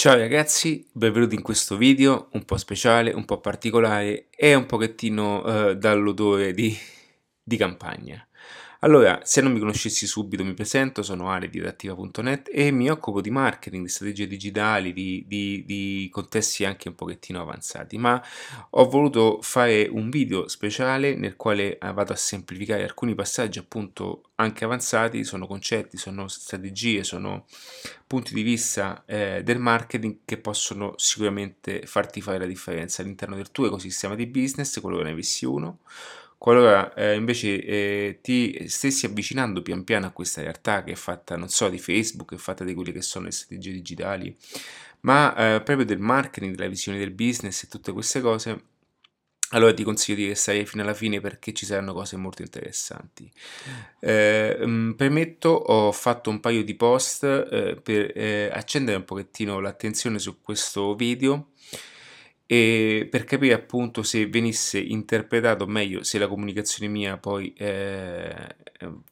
Ciao ragazzi, benvenuti in questo video un po' speciale, un po' particolare e un pochettino eh, dall'odore di, di campagna. Allora, se non mi conoscessi subito mi presento, sono Ale di adattiva.net e mi occupo di marketing, di strategie digitali, di, di, di, contesti anche un pochettino avanzati, ma ho voluto fare un video speciale nel quale eh, vado a semplificare alcuni passaggi appunto anche avanzati, sono concetti, sono strategie, sono punti di vista eh, del marketing che possono sicuramente farti fare la differenza all'interno del tuo ecosistema di business, quello che ne avessi uno Qualora eh, invece eh, ti stessi avvicinando pian piano a questa realtà che è fatta, non so, di Facebook, è fatta di quelle che sono le strategie digitali, ma eh, proprio del marketing, della visione del business e tutte queste cose, allora ti consiglio di restare fino alla fine perché ci saranno cose molto interessanti. Eh, mm, premetto, ho fatto un paio di post eh, per eh, accendere un pochettino l'attenzione su questo video e per capire appunto se venisse interpretato meglio, se la comunicazione mia poi eh,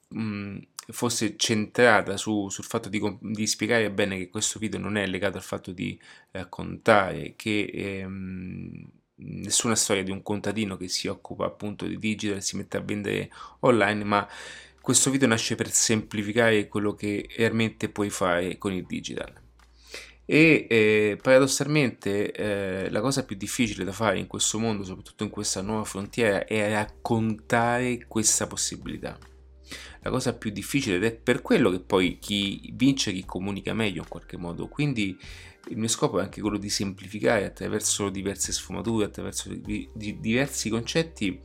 mh, mm, fosse centrata su, sul fatto di, di, spiegare bene che questo video non è legato al fatto di raccontare che ehm, nessuna storia di un contadino che si occupa appunto di digital si mette a vendere online, ma questo video nasce per semplificare quello che realmente puoi fare con il digital e eh, paradossalmente eh, la cosa più difficile da fare in questo mondo, soprattutto in questa nuova frontiera, è raccontare questa possibilità. La cosa più difficile ed è per quello che poi chi vince, chi comunica meglio in qualche modo. Quindi il mio scopo è anche quello di semplificare attraverso diverse sfumature, attraverso di, di diversi concetti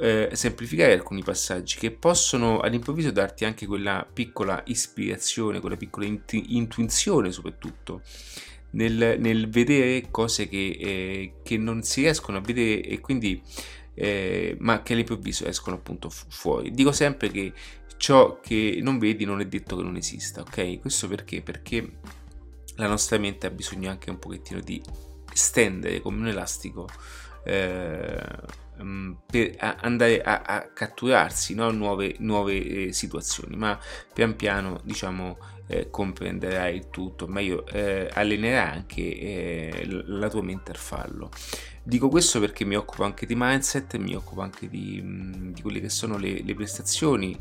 eh, semplificare alcuni passaggi che possono all'improvviso darti anche quella piccola ispirazione, quella piccola intu- intuizione soprattutto. Nel, nel, vedere cose che, eh, che, non si riescono a vedere e quindi eh, ma che all'improvviso escono appunto fu- fuori. Dico sempre che ciò che non vedi non è detto che non esista, ok? Questo perché? Perché la nostra mente ha bisogno anche un pochettino di stendere come un elastico eh, per andare a, a catturarsi no? nuove, nuove eh, situazioni, ma pian piano diciamo eh, comprenderai il tutto, meglio eh, allenerai anche eh, la tua mente al fallo. Dico questo perché mi occupo anche di mindset, mi occupo anche di, mm, di quelle che sono le, le prestazioni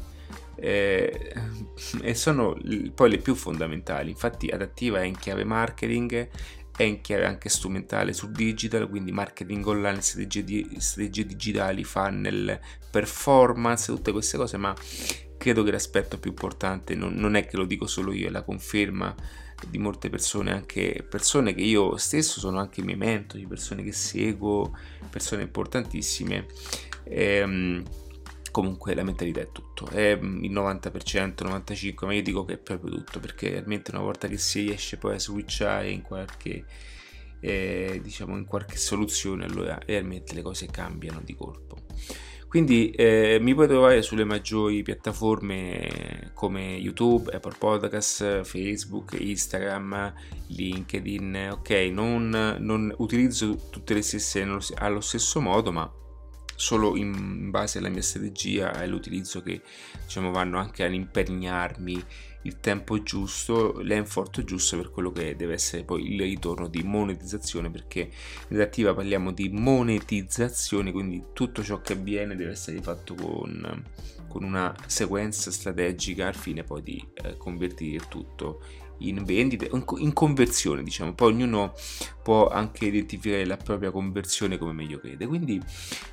eh, e sono poi le più fondamentali. Infatti, adattiva è in chiave marketing è in chiave anche strumentale sul digital, quindi marketing online, strategie, strategie digitali, funnel, performance, tutte queste cose, ma credo che l'aspetto più importante non, non è che lo dico solo io, è la conferma di molte persone, anche persone che io stesso sono anche i miei mentori, persone che seguo, persone importantissime. Ehm, comunque la mentalità è tutto, è mm, il 90%, 95%, ma io dico che è proprio tutto, perché realmente una volta che si riesce poi a switchare in qualche, eh, diciamo, in qualche soluzione, allora realmente le cose cambiano di colpo. Quindi eh, mi puoi trovare sulle maggiori piattaforme come YouTube, Apple Podcast, Facebook, Instagram, LinkedIn. Ok, non, non utilizzo tutte le stesse allo stesso modo, ma solo in base alla mia strategia e all'utilizzo che diciamo vanno anche ad impegnarmi il tempo giusto, l'enforto giusto per quello che deve essere poi il ritorno di monetizzazione perché in attiva parliamo di monetizzazione quindi tutto ciò che avviene deve essere fatto con, con una sequenza strategica al fine poi di eh, convertire tutto in vendita, in conversione diciamo, poi ognuno può anche identificare la propria conversione come meglio crede. Quindi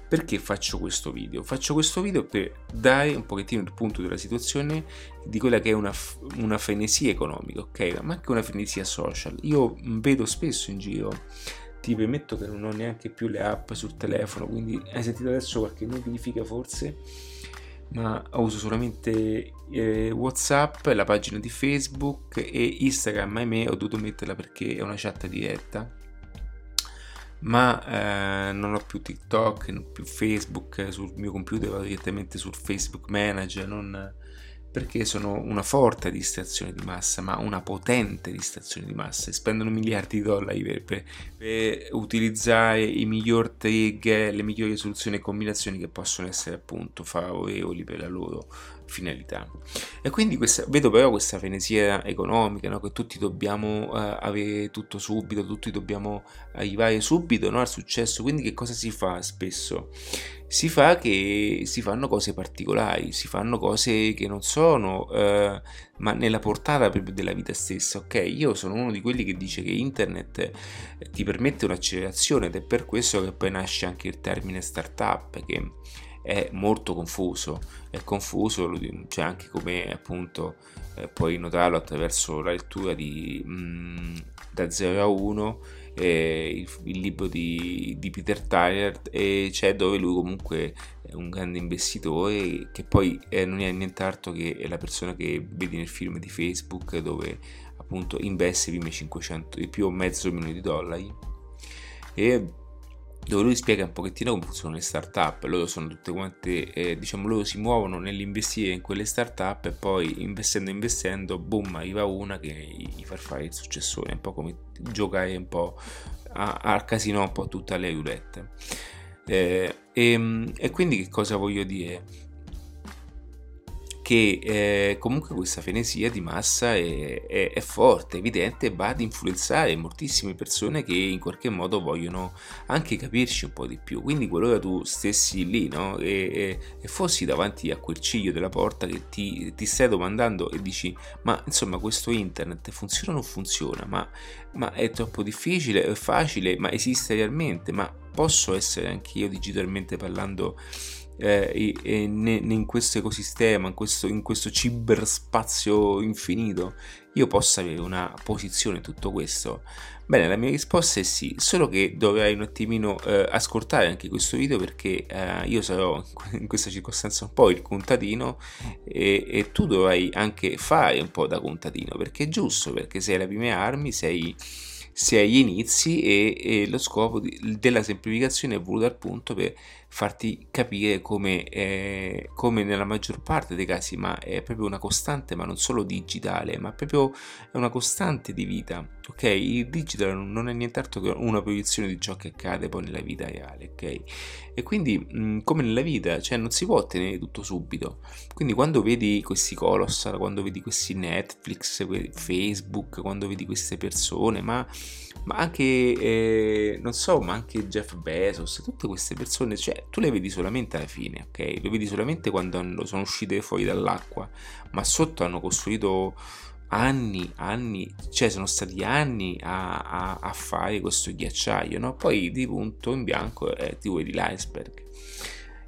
perché faccio questo video? Faccio questo video per dare un pochettino il punto della situazione di quella che è una, una frenesia economica, ok? Ma anche una frenesia social. Io vedo spesso in giro ti permetto che non ho neanche più le app sul telefono, quindi hai sentito adesso qualche notifica forse? ma uso solamente eh, Whatsapp, la pagina di Facebook e Instagram, ahimè ho dovuto metterla perché è una chat diretta. Ma eh, non ho più TikTok, non ho più Facebook sul mio computer, vado direttamente sul Facebook Manager, non, perché sono una forte distrazione di massa, ma una potente distrazione di massa e spendono miliardi di dollari per, per, per utilizzare i miglior trigger, le migliori soluzioni e combinazioni che possono essere appunto favorevoli per la loro finalità. E quindi questa, vedo però questa frenesia economica, no? che tutti dobbiamo uh, avere tutto subito, tutti dobbiamo arrivare subito no? al successo. Quindi che cosa si fa spesso? Si fa che si fanno cose particolari, si fanno cose che non sono, uh, ma nella portata proprio della vita stessa. Ok, io sono uno di quelli che dice che internet ti permette un'accelerazione ed è per questo che poi nasce anche il termine startup che è molto confuso, è confuso cioè anche come appunto eh, puoi notarlo attraverso la lettura di mm, Da 0 a 1 eh, il, il, libro di, di, Peter Tyler e c'è dove lui comunque è un grande investitore che poi eh, non è nient'altro che la persona che vedi nel film di Facebook dove appunto investe prima 500 più o mezzo milione di dollari. E dove lui spiega un pochettino come funzionano le start-up, loro sono tutte quante, eh, diciamo, loro si muovono nell'investire in quelle start-up e poi investendo investendo, boom, arriva una che gli fa fare il successore, un po' come giocare un po' al casino, un po' tutte le roulette. Eh, e, e quindi che cosa voglio dire? Che eh, comunque questa frenesia di massa è, è, è, forte, evidente va ad influenzare moltissime persone che in qualche modo vogliono anche capirci un po' di più. Quindi qualora tu stessi lì no? e, e, e, fossi davanti a quel ciglio della porta che ti, ti, stai domandando e dici ma insomma questo internet funziona o non funziona? Ma, ma è troppo difficile, è facile, ma esiste realmente? Ma posso essere anche io digitalmente parlando eh, in questo ecosistema, in questo, in questo ciberspazio infinito, io possa avere una posizione in tutto questo? Bene, la mia risposta è sì, solo che dovrai un attimino eh, ascoltare anche questo video perché eh, io sarò in questa circostanza un po' il contadino e, e, tu dovrai anche fare un po' da contadino perché è giusto, perché sei alle prime armi, sei se agli inizi e, e lo scopo di, della semplificazione è voluto appunto per farti capire come, eh, come, nella maggior parte dei casi, ma è proprio una costante, ma non solo digitale, ma proprio è una costante di vita. Ok, il digital non è nient'altro che una proiezione di ciò che accade poi nella vita reale, ok? E quindi, mh, come nella vita, cioè non si può ottenere tutto subito. Quindi, quando vedi questi colossal, quando vedi questi Netflix, Facebook, quando vedi queste persone, ma ma anche, eh, non so, ma anche Jeff Bezos, tutte queste persone, cioè tu le vedi solamente alla fine, ok? Le vedi solamente quando sono uscite fuori dall'acqua, ma sotto hanno costruito anni, anni, cioè sono stati anni a, a, a fare questo ghiacciaio, no? Poi di punto in bianco eh, ti vedi l'iceberg.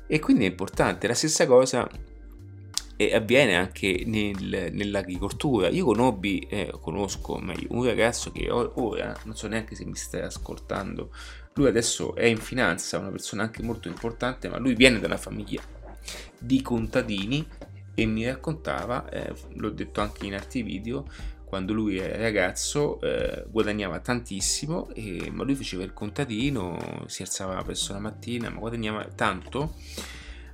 E quindi è importante, la stessa cosa avviene anche nel, nell'agricoltura. Io conobbi, eh, conosco meglio, un ragazzo che ora, non so neanche se mi stai ascoltando, lui adesso è in finanza, una persona anche molto importante, ma lui viene da una famiglia di contadini e mi raccontava, eh, l'ho detto anche in altri video, quando lui era ragazzo eh, guadagnava tantissimo, e, ma lui faceva il contadino, si alzava presso la mattina, ma guadagnava tanto.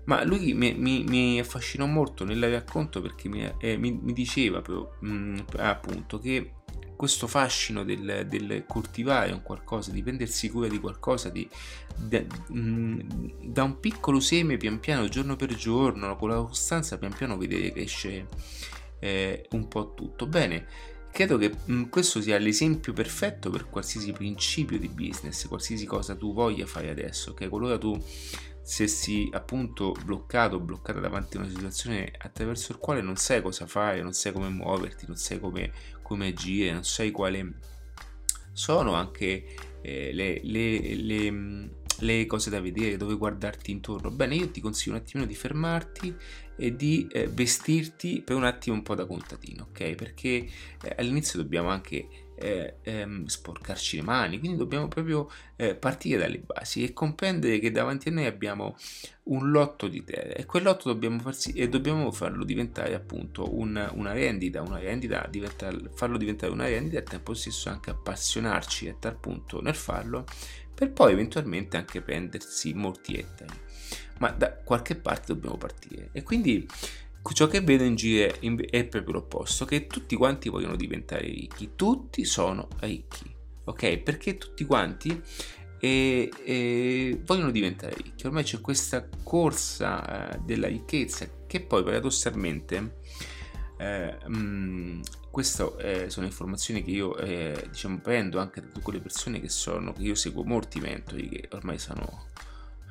Ma lui mi, mi, mi affascinò molto nel racconto perché mi, eh, mi diceva proprio, mh, mm, appunto che questo fascino del, del, coltivare un qualcosa, di prendersi cura di qualcosa, di, da, mh, mm, da, un piccolo seme pian piano, giorno per giorno, con la costanza pian piano vedere crescere eh, un po' tutto. Bene, credo che mh, mm, questo sia l'esempio perfetto per qualsiasi principio di business, qualsiasi cosa tu voglia fare adesso, che okay? qualora tu se si appunto bloccato o bloccata davanti a una situazione attraverso il quale non sai cosa fare, non sai come muoverti, non sai come, come agire, non sai quale sono anche eh, le, le, le, le, cose da vedere, dove guardarti intorno. Bene, io ti consiglio un attimo di fermarti e di eh, vestirti per un attimo un po' da contadino, ok? Perché eh, all'inizio dobbiamo anche eh, ehm, sporcarci le mani, quindi dobbiamo proprio eh, partire dalle basi e comprendere che davanti a noi abbiamo un lotto di terra e quel lotto dobbiamo, farsi, e dobbiamo farlo diventare appunto un, una rendita, una rendita diventa, farlo diventare una rendita e al tempo stesso anche appassionarci a tal punto nel farlo per poi eventualmente anche prendersi molti ettari. Ma da qualche parte dobbiamo partire. E quindi ciò che vedo in giro è proprio l'opposto, che tutti quanti vogliono diventare ricchi, tutti sono ricchi, ok? Perché tutti quanti eh, eh, vogliono diventare ricchi, ormai c'è questa corsa eh, della ricchezza che poi paradossalmente eh, mm, queste eh, sono informazioni che io diciamo, prendo anche da quelle persone che sono che io seguo molti mentori che ormai sono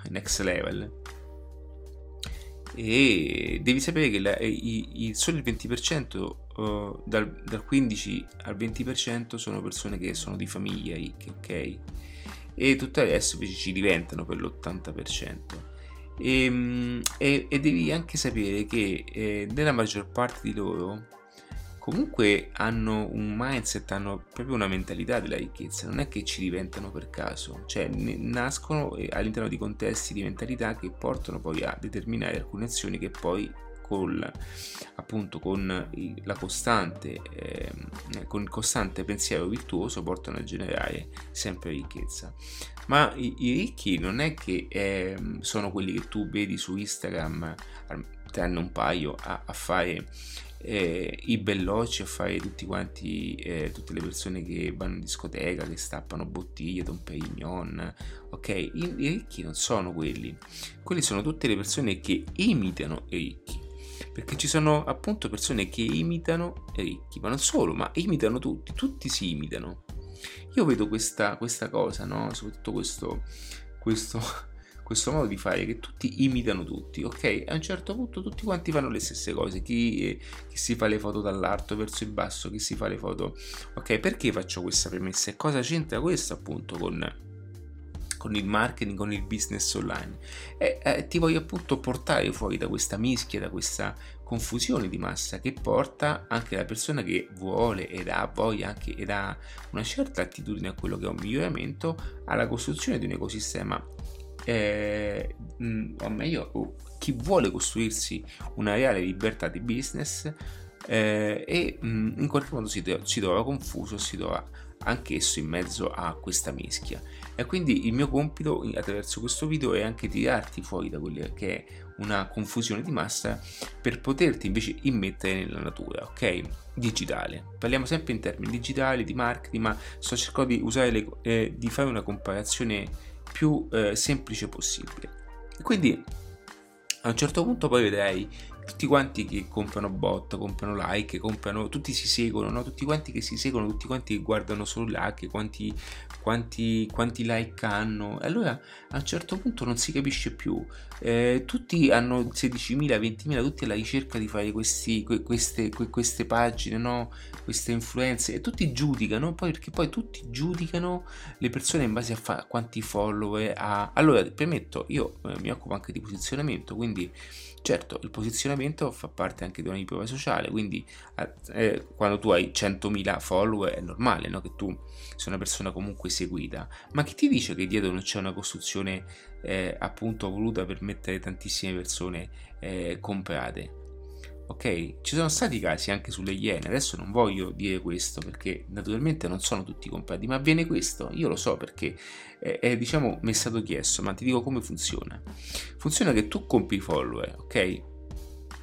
next level e devi sapere che la, i, i, solo il 20% uh, dal, dal, 15 al 20% sono persone che sono di famiglia ricche ok? E tutte adesso invece ci diventano per l'80% e, ehm, e, e devi anche sapere che eh, nella maggior parte di loro comunque hanno un mindset, hanno proprio una mentalità della ricchezza, non è che ci diventano per caso, cioè nascono all'interno di contesti di mentalità che portano poi a determinare alcune azioni che poi con, appunto, con la costante, eh, con il costante pensiero virtuoso portano a generare sempre ricchezza. Ma i, i ricchi non è che eh, sono quelli che tu vedi su Instagram, tranne un paio, a, a fare eh, i bellocci a fare tutti quanti, eh, tutte le persone che vanno in discoteca, che stappano bottiglie, Don Perignon, ok? I, I ricchi non sono quelli, quelli sono tutte le persone che imitano i ricchi perché ci sono appunto persone che imitano i ricchi, ma non solo, ma imitano tutti, tutti si imitano. Io vedo questa, questa cosa, no? soprattutto questo, questo, questo modo di fare che tutti imitano tutti, ok? A un certo punto tutti quanti fanno le stesse cose, chi, eh, chi, si fa le foto dall'alto verso il basso, chi si fa le foto, ok? Perché faccio questa premessa e cosa c'entra questo appunto con con il marketing, con il business online. E eh, ti voglio appunto portare fuori da questa mischia, da questa confusione di massa che porta anche la persona che vuole ed ha voglia anche ed ha una certa attitudine a quello che è un miglioramento alla costruzione di un ecosistema eh, o meglio chi vuole costruirsi una reale libertà di business eh, e mh, in qualche modo si, si trova confuso si trova anch'esso in mezzo a questa mischia. E quindi il mio compito attraverso questo video è anche tirarti fuori da quella che è una confusione di massa per poterti invece immettere nella natura, ok? Digitale. Parliamo sempre in termini digitali, di marketing, ma sto cercando di usare le, eh, di fare una comparazione più eh, semplice possibile. Quindi a un certo punto poi vedrai tutti quanti che comprano bot, comprano like, comprano, tutti si seguono, no? tutti quanti che si seguono, tutti quanti che guardano solo like, quanti, quanti, quanti like hanno. E allora a un certo punto non si capisce più. Eh, tutti hanno 16.000, 20.000, tutti alla ricerca di fare questi, que, queste, que, queste, pagine, no? queste influenze e tutti giudicano, poi, perché poi tutti giudicano le persone in base a fa- quanti follower ha. Allora, premetto, io eh, mi occupo anche di posizionamento, quindi Certo, il posizionamento fa parte anche di una riprova sociale, quindi eh, quando tu hai 100.000 follower è normale no? che tu sia una persona comunque seguita, ma chi ti dice che dietro non c'è una costruzione eh, appunto voluta per mettere tantissime persone eh, comprate? ok? Ci sono stati casi anche sulle Iene, adesso non voglio dire questo perché naturalmente non sono tutti comprati, ma avviene questo, io lo so perché è, è diciamo mi è stato chiesto, ma ti dico come funziona. Funziona che tu compri follower, ok?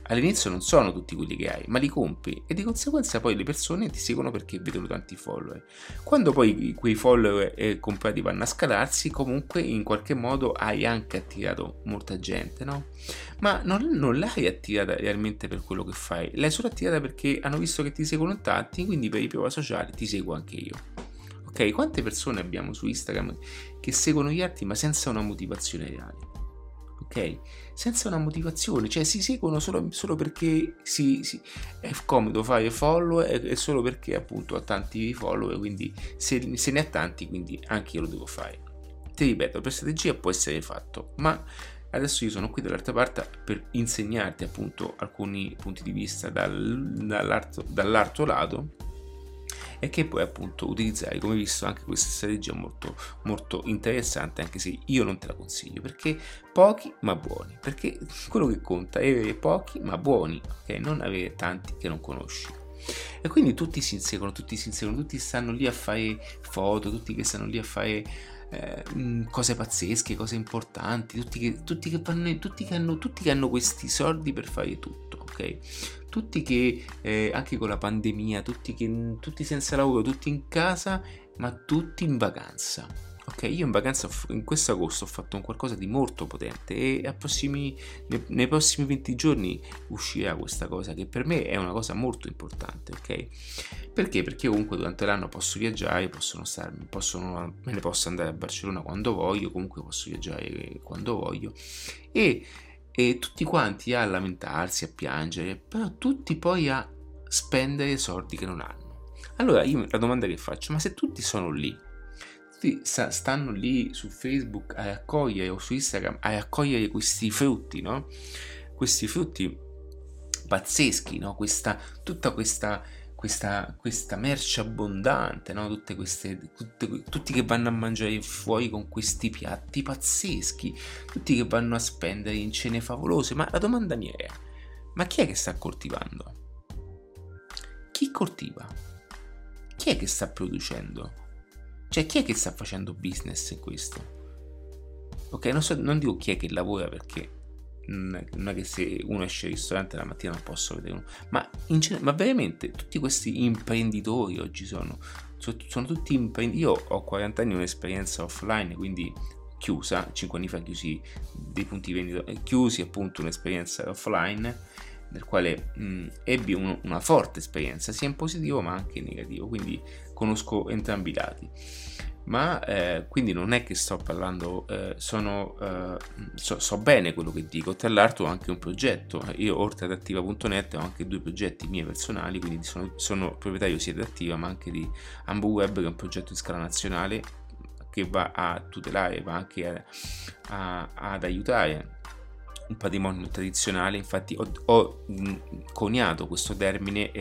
All'inizio non sono tutti quelli che hai, ma li compri e di conseguenza poi le persone ti seguono perché vedono tanti follower. Quando poi quei follower eh, comprati vanno a scalarsi, comunque in qualche modo hai anche attirato molta gente, no? Ma non, non l'hai attirata realmente per quello che fai, l'hai solo attirata perché hanno visto che ti seguono tanti, quindi per i prova sociali ti seguo anche io. Ok, quante persone abbiamo su Instagram che seguono gli altri ma senza una motivazione reale? ok? Senza una motivazione, cioè si seguono solo, solo perché si, si, è comodo fare follow e, e, solo perché appunto ha tanti follower, quindi se, se ne ha tanti, quindi anche io lo devo fare. Ti ripeto, per strategia può essere fatto, ma adesso io sono qui dall'altra parte per insegnarti appunto alcuni punti di vista dal, dall'altro lato e che puoi appunto utilizzare come visto anche questa strategia molto molto interessante anche se io non te la consiglio perché pochi ma buoni. Perché quello che conta è avere pochi ma buoni ok? Non avere tanti che non conosci. E quindi tutti si inseguono tutti si inseguono tutti stanno lì a fare foto tutti che stanno lì a fare eh, cose pazzesche, cose importanti, tutti che, tutti, che vanno, tutti, che hanno, tutti che hanno questi soldi per fare tutto, ok? Tutti che eh, anche con la pandemia, tutti, che, tutti senza lavoro, tutti in casa, ma tutti in vacanza, ok? Io in vacanza in questo agosto ho fatto un qualcosa di molto potente e prossimi, nei, prossimi 20 giorni uscirà questa cosa che per me è una cosa molto importante, ok? Perché? Perché comunque durante l'anno posso viaggiare, starmi, possono, me ne posso andare a Barcellona quando voglio, comunque posso viaggiare quando voglio e, e tutti quanti a lamentarsi, a piangere, però tutti poi a spendere soldi che non hanno. Allora io la domanda che faccio, ma se tutti sono lì, tutti stanno lì su Facebook a raccogliere o su Instagram a raccogliere questi frutti, no? Questi frutti pazzeschi, no? Questa, tutta questa, questa, questa merce abbondante, no? Tutte queste, tutte, tutti che vanno a mangiare fuori con questi piatti pazzeschi, tutti che vanno a spendere in cene favolose, ma la domanda mia è, ma chi è che sta coltivando? Chi coltiva? chi è che sta producendo? Cioè, chi è che sta facendo business in questo? Ok, non, so, non dico chi è che lavora perché non è che se uno esce al ristorante la mattina non posso vedere uno, ma, gen- ma veramente tutti questi imprenditori oggi sono, sono, tutti imprenditori. Io ho 40 anni un'esperienza offline, quindi chiusa, 5 anni fa chiusi dei punti vendita, chiusi appunto un'esperienza offline nel quale mh, ebbi un, una forte esperienza sia in positivo ma anche in negativo, quindi conosco entrambi i lati. Ma eh, quindi non è che sto parlando, eh, sono, eh, so, so, bene quello che dico. Tra l'altro ho anche un progetto. Io oltre ad attiva.net ho anche due progetti miei personali, quindi sono, sono proprietario sia di Attiva ma anche di Ambu Web, che è un progetto di scala nazionale che va a tutelare, va anche a, a, ad aiutare un patrimonio tradizionale, infatti ho, ho coniato questo termine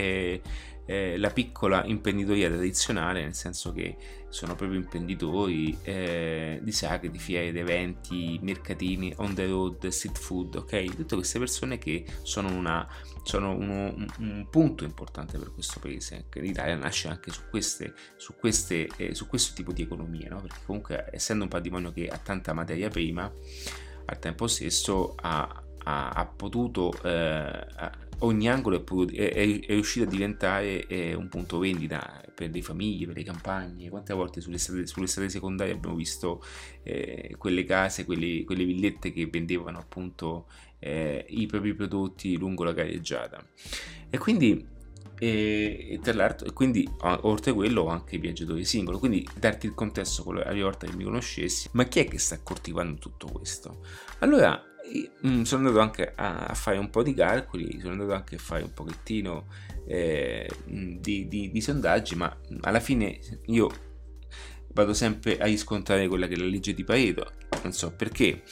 eh, la piccola imprenditoria tradizionale, nel senso che sono proprio imprenditori eh, di sagre, di fiere, di eventi, mercatini, on the road, street food, ok? Tutte queste persone che sono, una, sono uno, un, un, punto importante per questo paese, l'Italia nasce anche su, queste, su, queste, eh, su questo tipo di economia, no? Perché comunque essendo un patrimonio che ha tanta materia prima, al tempo stesso ha, ha, ha potuto, eh, ogni angolo è, è, è, riuscito a diventare eh, un punto vendita per le famiglie, per le campagne. Quante volte sulle strade, sulle strade secondarie abbiamo visto eh, quelle case, quelle, quelle, villette che vendevano appunto eh, i propri prodotti lungo la gareggiata. E quindi e, tra l'altro, quindi oltre a quello ho anche i viaggiatori singoli, quindi darti il contesto con la prima volta che mi conoscessi, ma chi è che sta coltivando tutto questo? Allora, mm, sono andato anche a, a, fare un po' di calcoli, sono andato anche a fare un pochettino eh, mm, di, di, di sondaggi, ma alla fine io vado sempre a riscontrare quella che è la legge di Pareto, non so perché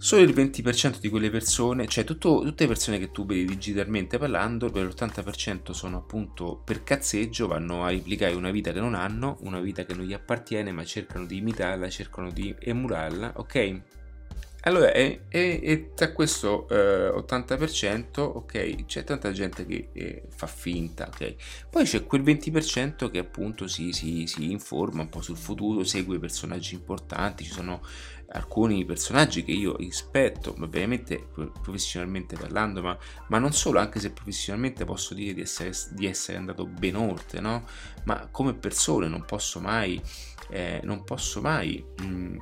Solo il 20% di quelle persone, cioè tutto, tutte le persone che tu vedi digitalmente parlando, per l'80% sono appunto per cazzeggio, vanno a replicare una vita che non hanno, una vita che non gli appartiene, ma cercano di imitarla, cercano di emularla, ok? Allora, e, e, e tra questo eh, 80%, ok, c'è tanta gente che eh, fa finta, ok? Poi c'è quel 20% che appunto si, si, si, informa un po' sul futuro, segue personaggi importanti, ci sono alcuni personaggi che io rispetto, ovviamente professionalmente parlando, ma, ma, non solo, anche se professionalmente posso dire di essere, di essere andato ben oltre, no? Ma come persone non posso mai, eh, non posso mai... Mh, mm,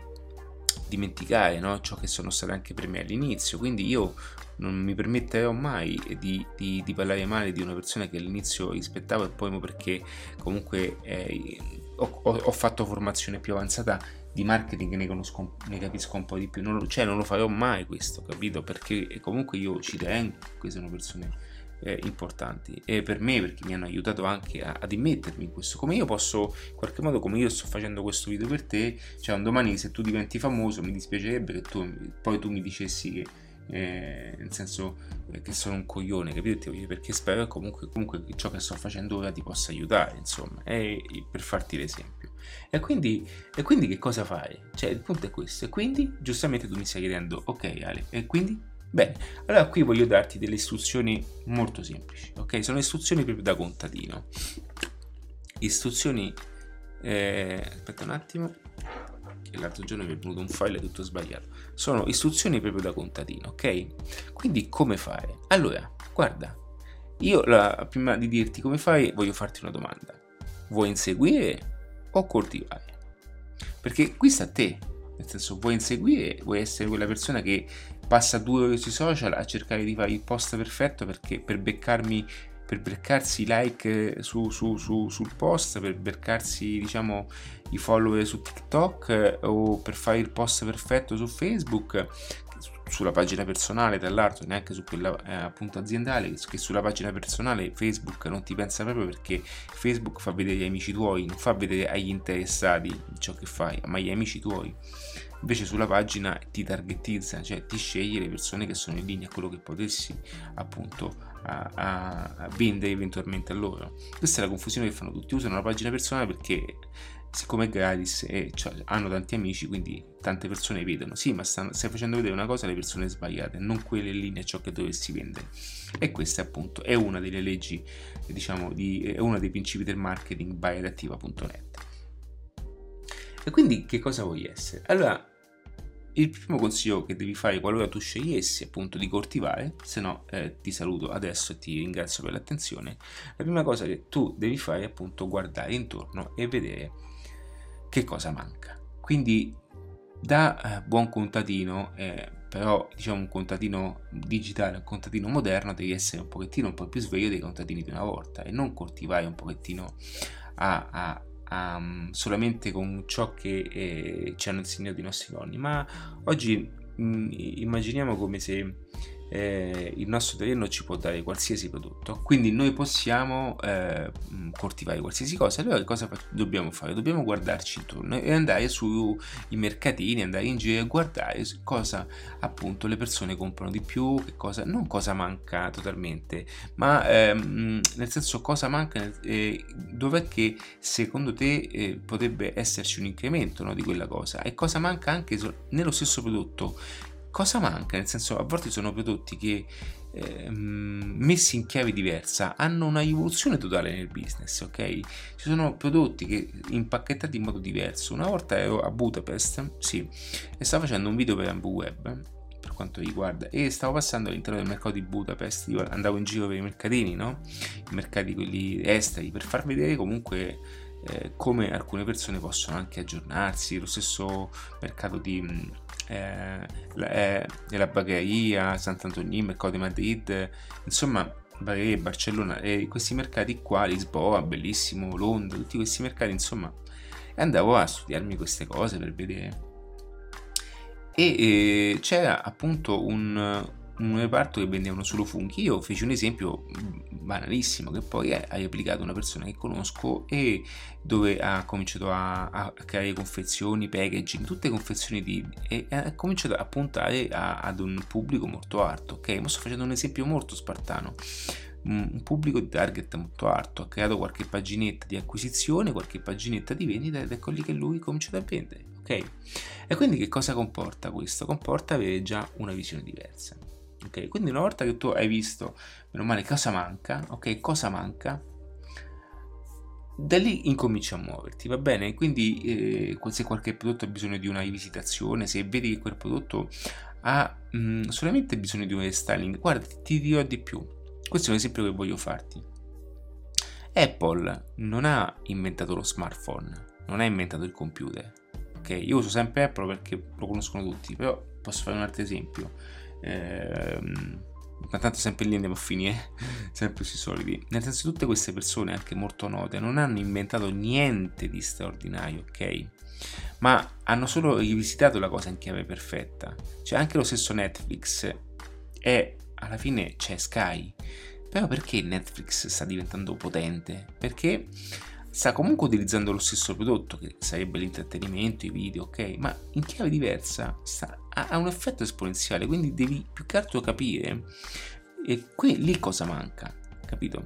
dimenticare no? ciò che sono state anche per me all'inizio. Quindi io non mi permetterò mai di, di, di parlare male di una persona che all'inizio rispettavo e poi perché comunque eh, ho, ho, fatto formazione più avanzata di marketing ne, conosco, ne capisco un po' di più. Non, cioè non lo farò mai questo, capito? Perché comunque io ci tengo, queste sono persone eh, importanti e per me perché mi hanno aiutato anche a, ad immettermi in questo come io posso in qualche modo come io sto facendo questo video per te cioè un domani se tu diventi famoso mi dispiacerebbe che tu poi tu mi dicessi che eh, nel senso eh, che sono un coglione, capito? Perché spero che comunque, comunque ciò che sto facendo ora ti possa aiutare, insomma, è per farti l'esempio. E quindi, e quindi che cosa fai? Cioè, il punto è questo. E quindi, giustamente tu mi stai chiedendo, ok Ale, e quindi? Bene, allora qui voglio darti delle istruzioni molto semplici, ok? Sono istruzioni proprio da contadino. Istruzioni... Eh, aspetta un attimo, che l'altro giorno mi è venuto un file tutto sbagliato. Sono istruzioni proprio da contadino, ok? Quindi come fare? Allora, guarda, io la, prima di dirti come fai voglio farti una domanda. Vuoi inseguire o coltivare? Perché qui sta a te, nel senso vuoi inseguire, vuoi essere quella persona che passa due ore sui social a cercare di fare il post perfetto perché per beccarmi per beccarsi like su, su, su, sul post, per beccarsi diciamo i follower su TikTok eh, o per fare il post perfetto su Facebook sulla pagina personale tra l'altro neanche su quella eh, appunto aziendale che sulla pagina personale Facebook non ti pensa proprio perché Facebook fa vedere agli amici tuoi non fa vedere agli interessati ciò che fai ma agli amici tuoi. Invece sulla pagina ti targetizza cioè ti sceglie le persone che sono in linea a quello che potessi appunto a, a, vendere eventualmente a loro questa è la confusione che fanno tutti usano la pagina personale perché siccome è gratis e cioè, hanno tanti amici, quindi tante persone vedono. Sì, ma stanno, stai facendo vedere una cosa alle persone sbagliate, non quelle in linea ciò che dovresti vendere. E questa appunto è una delle leggi, diciamo, di, è uno dei principi del marketing by adattiva.net. E quindi che cosa vuoi essere? Allora, il primo consiglio che devi fare qualora tu scegliessi appunto di coltivare, se no eh, ti saluto adesso e ti ringrazio per l'attenzione, la prima cosa che tu devi fare è appunto guardare intorno e vedere che cosa manca. Quindi da eh, buon contadino, eh, però diciamo un contadino digitale, un contadino moderno, devi essere un pochettino un po' più sveglio dei contadini di una volta e non coltivare un pochettino a, a, mm, solamente con ciò che eh, ci hanno insegnato i nostri nonni, ma oggi mh, mm, immaginiamo come se eh, il nostro terreno ci può dare qualsiasi prodotto, quindi noi possiamo eh, coltivare qualsiasi cosa. Allora, che cosa dobbiamo fare? Dobbiamo guardarci intorno e andare sui mercatini, andare in giro e guardare cosa appunto le persone comprano di più, che cosa, non cosa manca totalmente, ma ehm, nel senso cosa manca, eh, dov'è che secondo te eh, potrebbe esserci un incremento no, di quella cosa e cosa manca anche nello stesso prodotto cosa manca? Nel senso, a volte sono prodotti che eh, messi in chiave diversa hanno una evoluzione totale nel business, ok? Ci sono prodotti che impacchettati in modo diverso. Una volta ero a Budapest, sì, e stavo facendo un video per Ambu Web per quanto riguarda e stavo passando all'interno del mercato di Budapest io andavo in giro per i mercatini no? i mercati quelli esteri per far vedere comunque eh, come alcune persone possono anche aggiornarsi lo stesso mercato di eh, eh, la Bagheria, Sant'Antonino, Mercato di Madrid, insomma Bagheria, Barcellona, e questi mercati qua, Lisboa, bellissimo, Londra, tutti questi mercati, insomma, andavo a studiarmi queste cose per vedere. E eh, c'era appunto un, un reparto che vendevano solo funghi. Io feci un esempio banalissimo che poi hai applicato una persona che conosco e dove ha cominciato a, a creare confezioni, packaging, tutte confezioni di, e ha cominciato a puntare a, ad un pubblico molto alto. Ok, ma sto facendo un esempio molto spartano un pubblico di target molto alto, ha creato qualche paginetta di acquisizione, qualche paginetta di vendita ed ecco lì che lui comincia a vendere, ok? E quindi che cosa comporta questo? Comporta avere già una visione diversa. Ok, quindi una volta che tu hai visto, meno male, cosa manca, ok, cosa manca, da lì incominci a muoverti, va bene? Quindi eh, se qualche prodotto ha bisogno di una rivisitazione, se vedi che quel prodotto ha mh, mm, solamente bisogno di un restyling, guarda, ti dirò di più. Questo è un esempio che voglio farti. Apple non ha inventato lo smartphone, non ha inventato il computer. Ok, io uso sempre Apple perché lo conoscono tutti, però posso fare un altro esempio ehm, ma tanto sempre lì andiamo a finire, sempre sui soliti. Nel senso, tutte queste persone, anche molto note, non hanno inventato niente di straordinario, ok? Ma hanno solo rivisitato la cosa in chiave perfetta. Cioè, anche lo stesso Netflix è alla fine c'è Sky. Però perché Netflix sta diventando potente? Perché sta comunque utilizzando lo stesso prodotto, che sarebbe l'intrattenimento, i video, ok? Ma in chiave diversa sta, ha, un effetto esponenziale, quindi devi più che altro capire e qui, lì cosa manca, capito?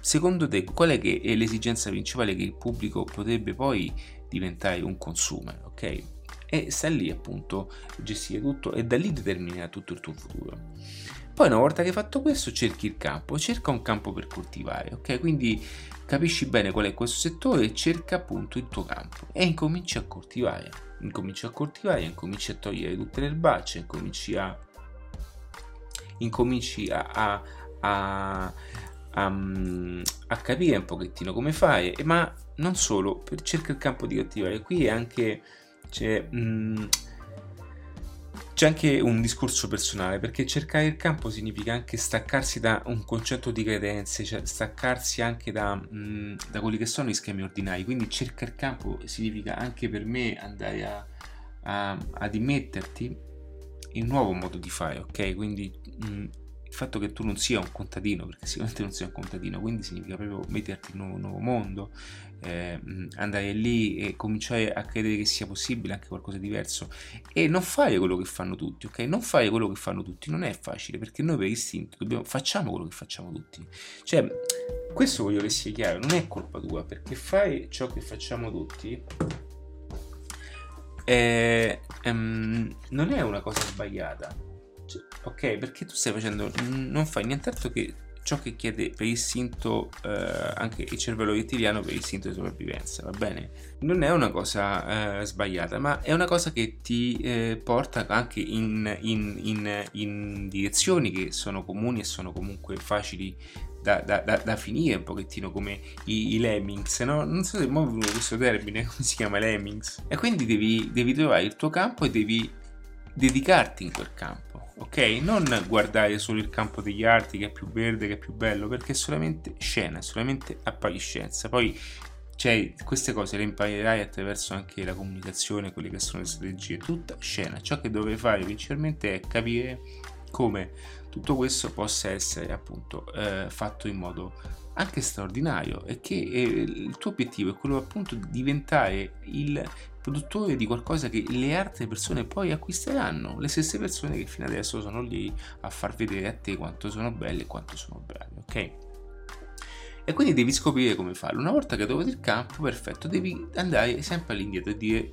secondo te qual è, che è l'esigenza principale che il pubblico potrebbe poi diventare un consumer, ok? E sta lì appunto gestire tutto e da lì determina tutto il tuo futuro. Poi una volta che hai fatto questo cerchi il campo, cerca un campo per coltivare, ok? Quindi capisci bene qual è questo settore e cerca appunto il tuo campo. E incominci a coltivare, incominci a coltivare, incominci a togliere tutte le erbacce, incominci a incominci a, a, a, a, a capire un pochettino come fare, ma non solo, cerca il campo di cattivare, qui è anche c'è, mh, mm, c'è anche un discorso personale, perché cercare il campo significa anche staccarsi da un concetto di credenze, cioè staccarsi anche da, mh, mm, da quelli che sono gli schemi ordinari. Quindi cercare il campo significa anche per me andare a, a, ad immetterti in un nuovo modo di fare, ok? Quindi mh, mm, il fatto che tu non sia un contadino, perché sicuramente non sei un contadino, quindi significa proprio metterti in un nuovo, nuovo mondo, eh, andare lì e cominciare a credere che sia possibile anche qualcosa di diverso e non fare quello che fanno tutti, ok? Non fare quello che fanno tutti non è facile perché noi per istinto dobbiamo, facciamo quello che facciamo tutti. Cioè, questo voglio che sia chiaro, non è colpa tua perché fare ciò che facciamo tutti è, um, non è una cosa sbagliata cioè, ok, perché tu stai facendo, non fai nient'altro che ciò che chiede per istinto eh, anche il cervello rettiliano per istinto di sopravvivenza, va bene? Non è una cosa eh, sbagliata, ma è una cosa che ti eh, porta anche in, in, in, in, direzioni che sono comuni e sono comunque facili da, da, da, da finire, un pochettino come i, i lemmings, no? Non so se è venuto questo termine, come si chiama lemmings? E quindi devi, devi trovare il tuo campo e devi dedicarti in quel campo ok? Non guardare solo il campo degli arti che è più verde, che è più bello, perché è solamente scena, è solamente appariscenza. Poi cioè, queste cose le imparerai attraverso anche la comunicazione, quelle che sono le strategie, tutta scena. Ciò che dovrai fare principalmente è capire come tutto questo possa essere appunto eh, fatto in modo anche straordinario e che eh, il tuo obiettivo è quello appunto di diventare il produttore di qualcosa che le altre persone poi acquisteranno, le stesse persone che fino adesso sono lì a far vedere a te quanto sono belle e quanto sono bravi, ok? E quindi devi scoprire come farlo. Una volta che hai trovato il campo, perfetto, devi andare sempre all'indietro e dire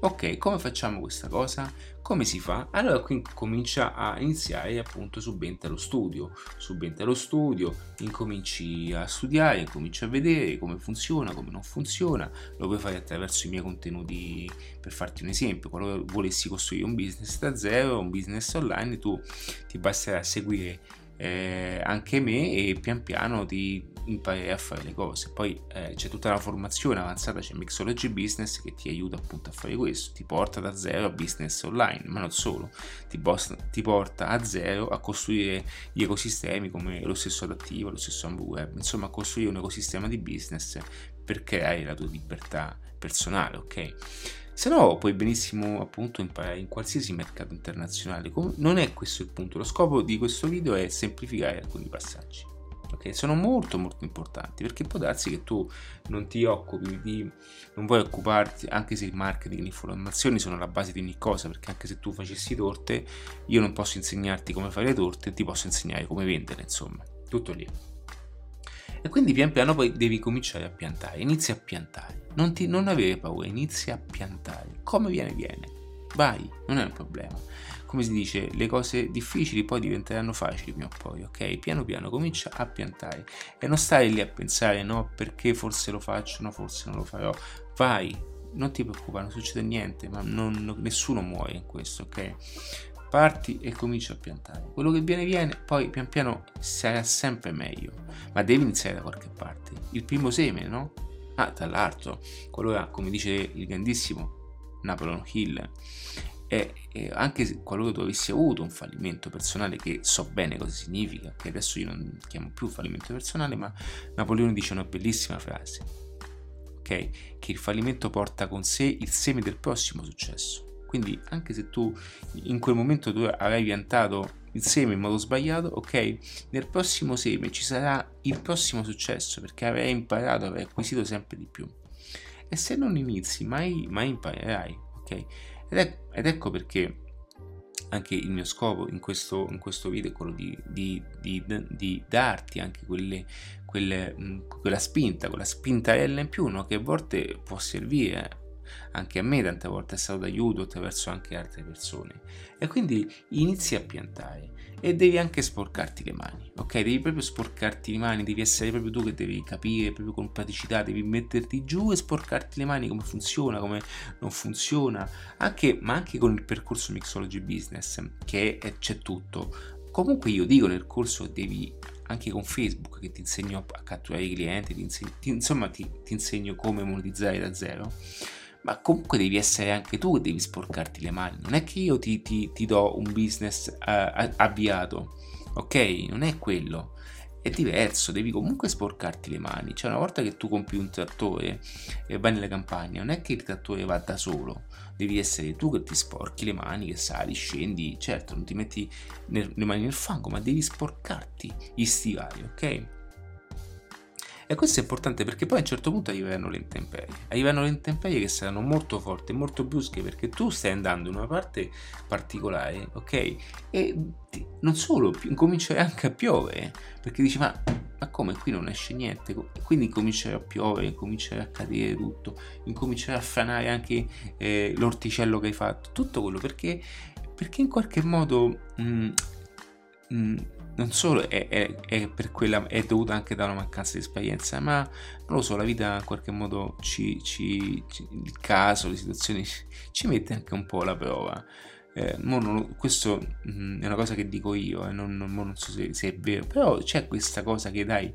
ok, come facciamo questa cosa? Come si fa? Allora qui comincia a iniziare appunto subentra lo studio, subentra lo studio, incominci a studiare, incominci a vedere come funziona, come non funziona, lo puoi fare attraverso i miei contenuti, per farti un esempio, quando volessi costruire un business da zero, un business online, tu ti basterà seguire eh, anche me e pian piano ti imparare a fare le cose. Poi eh, c'è tutta la formazione avanzata, c'è Mixology Business che ti aiuta appunto a fare questo, ti porta da zero a business online, ma non solo, ti, posta, ti porta a zero a costruire gli ecosistemi come lo stesso adattivo, lo stesso web, insomma a costruire un ecosistema di business per creare la tua libertà personale, ok? Se no puoi benissimo appunto imparare in qualsiasi mercato internazionale. Non è questo il punto, lo scopo di questo video è semplificare alcuni passaggi ok? Sono molto molto importanti perché può darsi che tu non ti occupi di, non vuoi occuparti, anche se il marketing e le informazioni sono la base di ogni cosa, perché anche se tu facessi torte, io non posso insegnarti come fare le torte, ti posso insegnare come vendere, insomma, tutto lì. E quindi pian piano poi devi cominciare a piantare, inizia a piantare, non, ti, non avere paura, inizia a piantare, come viene viene, vai, non è un problema come si dice, le cose difficili poi diventeranno facili prima o poi, ok? Piano piano comincia a piantare e non stai lì a pensare, no, perché forse lo faccio, no, forse non lo farò. Vai, non ti preoccupare, non succede niente, ma non, nessuno muore in questo, ok? Parti e cominci a piantare. Quello che viene viene, poi pian piano sarà sempre meglio, ma devi iniziare da qualche parte. Il primo seme, no? Ah, tra l'altro, qualora, come dice il grandissimo Napoleon Hill, e, e anche se qualora tu avessi avuto un fallimento personale, che so bene cosa significa, che adesso io non chiamo più fallimento personale, ma Napoleone dice una bellissima frase, ok? Che il fallimento porta con sé il seme del prossimo successo. Quindi anche se tu in quel momento tu avrai piantato il seme in modo sbagliato, ok? Nel prossimo seme ci sarà il prossimo successo perché avrai imparato, avrai acquisito sempre di più. E se non inizi, mai, mai imparerai, ok? Ed, è, ed ecco perché anche il mio scopo in questo, in questo video è quello di, di, di, di darti anche quelle, quelle, quella spinta, quella spintarella in più no? che a volte può servire anche a me tante volte è stato d'aiuto attraverso anche altre persone. E quindi inizi a piantare e devi anche sporcarti le mani ok? Devi proprio sporcarti le mani devi essere proprio tu che devi capire proprio con praticità devi metterti giù e sporcarti le mani come funziona come non funziona. Anche ma anche con il percorso mixology business che è, c'è tutto. Comunque io dico nel corso devi anche con Facebook che ti insegno a catturare i clienti, ti insegno, ti, insomma ti, ti insegno come monetizzare da zero ma comunque devi essere anche tu che devi sporcarti le mani. Non è che io ti, ti, ti do un business uh, avviato, ok? Non è quello. È diverso, devi comunque sporcarti le mani. Cioè, una volta che tu compi un trattore e vai nelle campagne, non è che il trattore va da solo, devi essere tu che ti sporchi le mani, che sali, scendi. Certo, non ti metti le mani nel fango, ma devi sporcarti gli stivali, ok? E questo è importante perché poi a un certo punto arriveranno le intemperie. Arriveranno le intemperie che saranno molto forti, molto brusche perché tu stai andando in una parte particolare, ok? E non solo, incomincerai anche a piovere perché dici ma, ma come qui non esce niente? Quindi incomincerà a piovere, incomincerà a cadere tutto, incomincerà a franare anche eh, l'orticello che hai fatto, tutto quello perché, perché in qualche modo... Mh, mm, mh, mm, non solo è, è, è, quella, è, dovuta anche da una mancanza di esperienza, ma non lo so, la vita in qualche modo ci, ci, ci, il caso, le situazioni ci mette anche un po' alla prova. Eh, non, questo mh, mm, è una cosa che dico io, eh, non, non, non, so se, se, è vero, però c'è questa cosa che dai,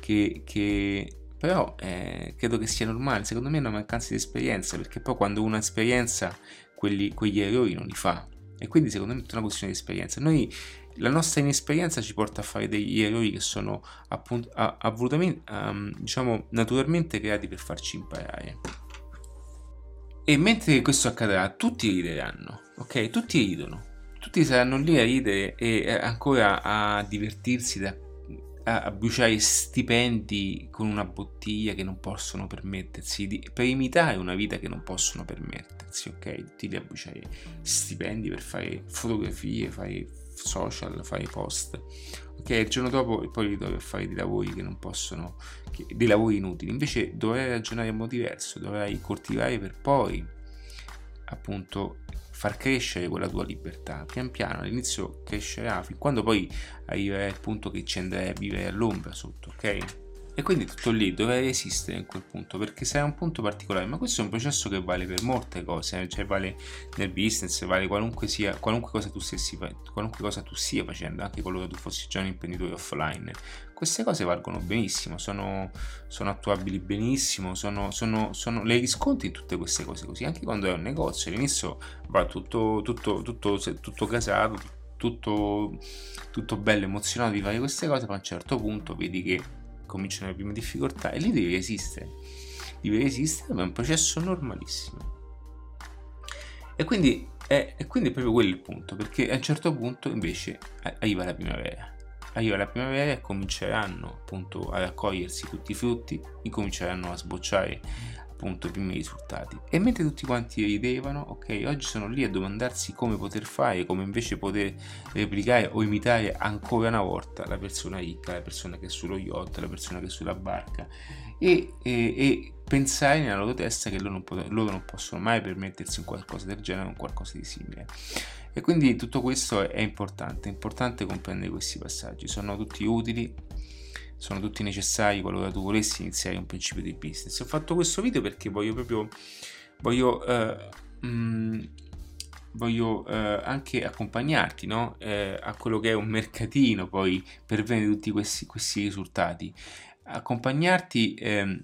che, che però eh, credo che sia normale, secondo me è una mancanza di esperienza, perché poi quando uno ha esperienza quelli, quegli errori non li fa. E quindi secondo me è tutta una questione di esperienza. Noi la nostra inesperienza ci porta a fare degli errori che sono appunto avvolutamente, um, diciamo, naturalmente creati per farci imparare. E mentre questo accadrà, tutti rideranno, ok? Tutti ridono, tutti saranno lì a ridere e ancora a divertirsi da a, bruciare stipendi con una bottiglia che non possono permettersi, di, per imitare una vita che non possono permettersi, ok? Tutti lì a bruciare stipendi per fare fotografie, fare social, fare post. Ok, il giorno dopo poi ritrovi a fare dei lavori che non possono, che, dei lavori inutili. Invece dovrai ragionare in modo diverso, dovrai coltivare per poi appunto far crescere quella tua libertà. Pian piano all'inizio crescerà fin quando poi arriverai al punto che ci andrai a vivere all'ombra sotto, ok? E quindi tutto lì dove resistere in quel punto, perché sarà un punto particolare, ma questo è un processo che vale per molte cose, eh, cioè vale nel business, vale qualunque, sia, qualunque, cosa tu stessi, qualunque cosa tu stia facendo, anche qualora tu fossi già un imprenditore offline. Queste cose valgono benissimo, sono, sono attuabili benissimo, sono, sono, sono, le riscontri in tutte queste cose così, anche quando è un negozio, all'inizio va tutto, tutto, tutto, tutto casato, tutto, tutto bello, emozionato di fare queste cose, ma a un certo punto vedi che cominciano le prime difficoltà e lì devi resistere. Devi resistere, ma è un processo normalissimo. E quindi, è, e quindi è proprio quello il punto, perché a un certo punto invece arriva la primavera. Arriva la primavera e cominceranno appunto a raccogliersi tutti i frutti, incominceranno a sbocciare appunto i primi risultati. E mentre tutti quanti ridevano, ok, oggi sono lì a domandarsi come poter fare, come invece poter replicare o imitare ancora una volta la persona ricca, la persona che è sullo yacht, la persona che è sulla barca e, e, e pensare nella loro testa che loro non, pot- loro non possono mai permettersi un qualcosa del genere, un qualcosa di simile. E quindi tutto questo è importante, è importante comprendere questi passaggi, sono tutti utili sono tutti necessari qualora tu volessi iniziare un principio di business. Ho fatto questo video perché voglio proprio voglio, uh, mh, voglio uh, anche accompagnarti no? uh, a quello che è un mercatino poi per vendere tutti questi, questi risultati. Accompagnarti um,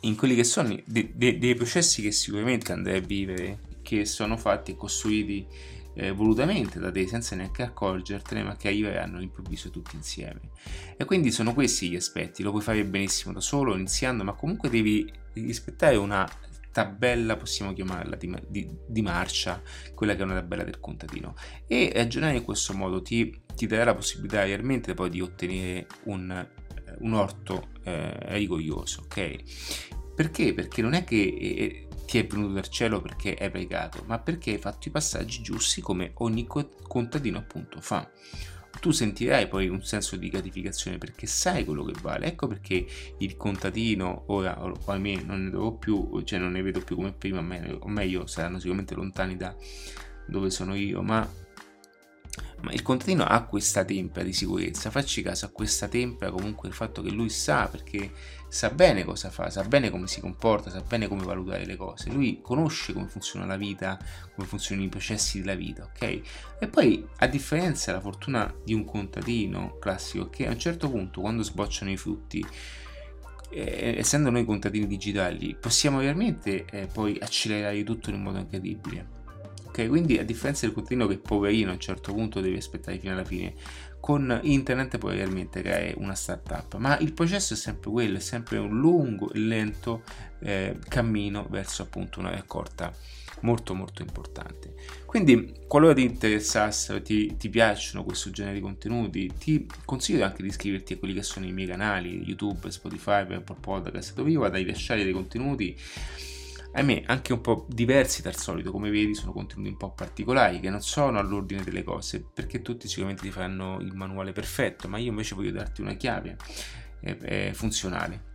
in quelli che sono dei, dei, dei processi che sicuramente andrai a vivere, che sono fatti e costruiti eh, volutamente da te senza neanche accorgertene, ma che arriveranno all'improvviso tutti insieme. E quindi sono questi gli aspetti, lo puoi fare benissimo da solo, iniziando, ma comunque devi rispettare una tabella, possiamo chiamarla, di, di, di marcia, quella che è una tabella del contadino. E ragionare in questo modo ti, ti darà la possibilità realmente poi di ottenere un, un orto eh, rigoglioso, ok? Perché? Perché non è che eh, ti è venuto dal cielo perché hai pregato, ma perché hai fatto i passaggi giusti come ogni contadino appunto fa. Tu sentirai poi un senso di gratificazione perché sai quello che vale. Ecco perché il contadino, ora o ahimè non ne devo più, cioè non ne vedo più come prima, o meglio saranno sicuramente lontani da dove sono io, ma ma il contadino ha questa tempra di sicurezza, facci caso a questa tempra comunque il fatto che lui sa perché sa bene cosa fa, sa bene come si comporta, sa bene come valutare le cose, lui conosce come funziona la vita, come funzionano i processi della vita, ok? E poi, a differenza della fortuna di un contadino classico, che a un certo punto, quando sbocciano i frutti, eh, essendo noi contadini digitali, possiamo veramente eh, poi accelerare tutto in un modo incredibile. Ok, quindi a differenza del contadino che poverino a un certo punto deve aspettare fino alla fine, con internet puoi realmente creare una startup, ma il processo è sempre quello, è sempre un lungo e lento eh, cammino verso appunto una raccolta molto molto importante. Quindi qualora ti interessassero, ti, ti piacciono questo genere di contenuti, ti consiglio anche di iscriverti a quelli che sono i miei canali YouTube, Spotify, Apple Podcast, dove io vado a rilasciare dei contenuti ahimè anche un po' diversi dal solito, come vedi sono contenuti un po' particolari che non sono all'ordine delle cose, perché tutti sicuramente ti fanno il manuale perfetto, ma io invece voglio darti una chiave eh, eh, funzionale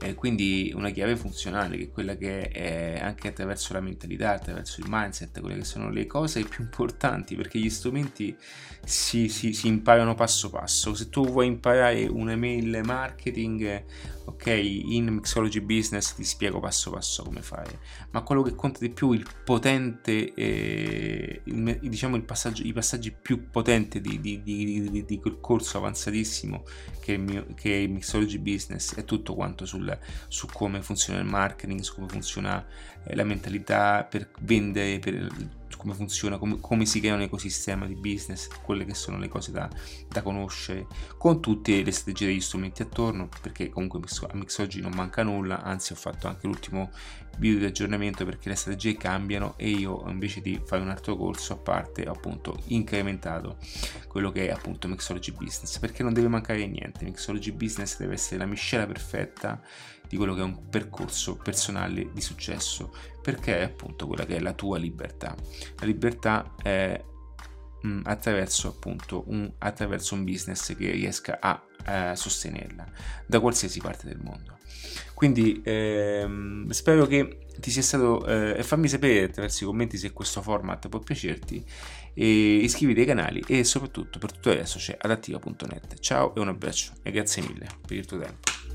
eh, quindi una chiave funzionale che è quella che è anche attraverso la mentalità, attraverso il mindset, quelle che sono le cose più importanti perché gli strumenti si, si, si imparano passo passo. Se tu vuoi imparare un'email marketing, ok, in Mixology Business ti spiego passo passo come fare, ma quello che conta di più, il potente, eh, il, diciamo il passaggio, i passaggi più potenti di, di, di, di, quel corso avanzatissimo che il mio, che è il Mixology Business è tutto quanto su come funziona il marketing, su come funziona eh, la mentalità per vendere, per come funziona, come, come, si crea un ecosistema di business, quelle che sono le cose da, da, conoscere, con tutte le strategie degli strumenti attorno, perché comunque a Mixoggi non manca nulla, anzi ho fatto anche l'ultimo video di aggiornamento perché le strategie cambiano e io invece di fare un altro corso a parte ho appunto incrementato quello che è appunto Mixology Business, perché non deve mancare niente, Mixology Business deve essere la miscela perfetta di quello che è un percorso personale di successo, perché è appunto quella che è la tua libertà. La libertà è mh, mm, attraverso appunto un, attraverso un business che riesca a eh, sostenerla da qualsiasi parte del mondo. Quindi ehm, spero che ti sia stato eh, fammi sapere attraverso i commenti se questo format può piacerti e iscriviti ai canali e soprattutto per tutto resto c'è adattiva.net. Ciao e un abbraccio e grazie mille per il tuo tempo.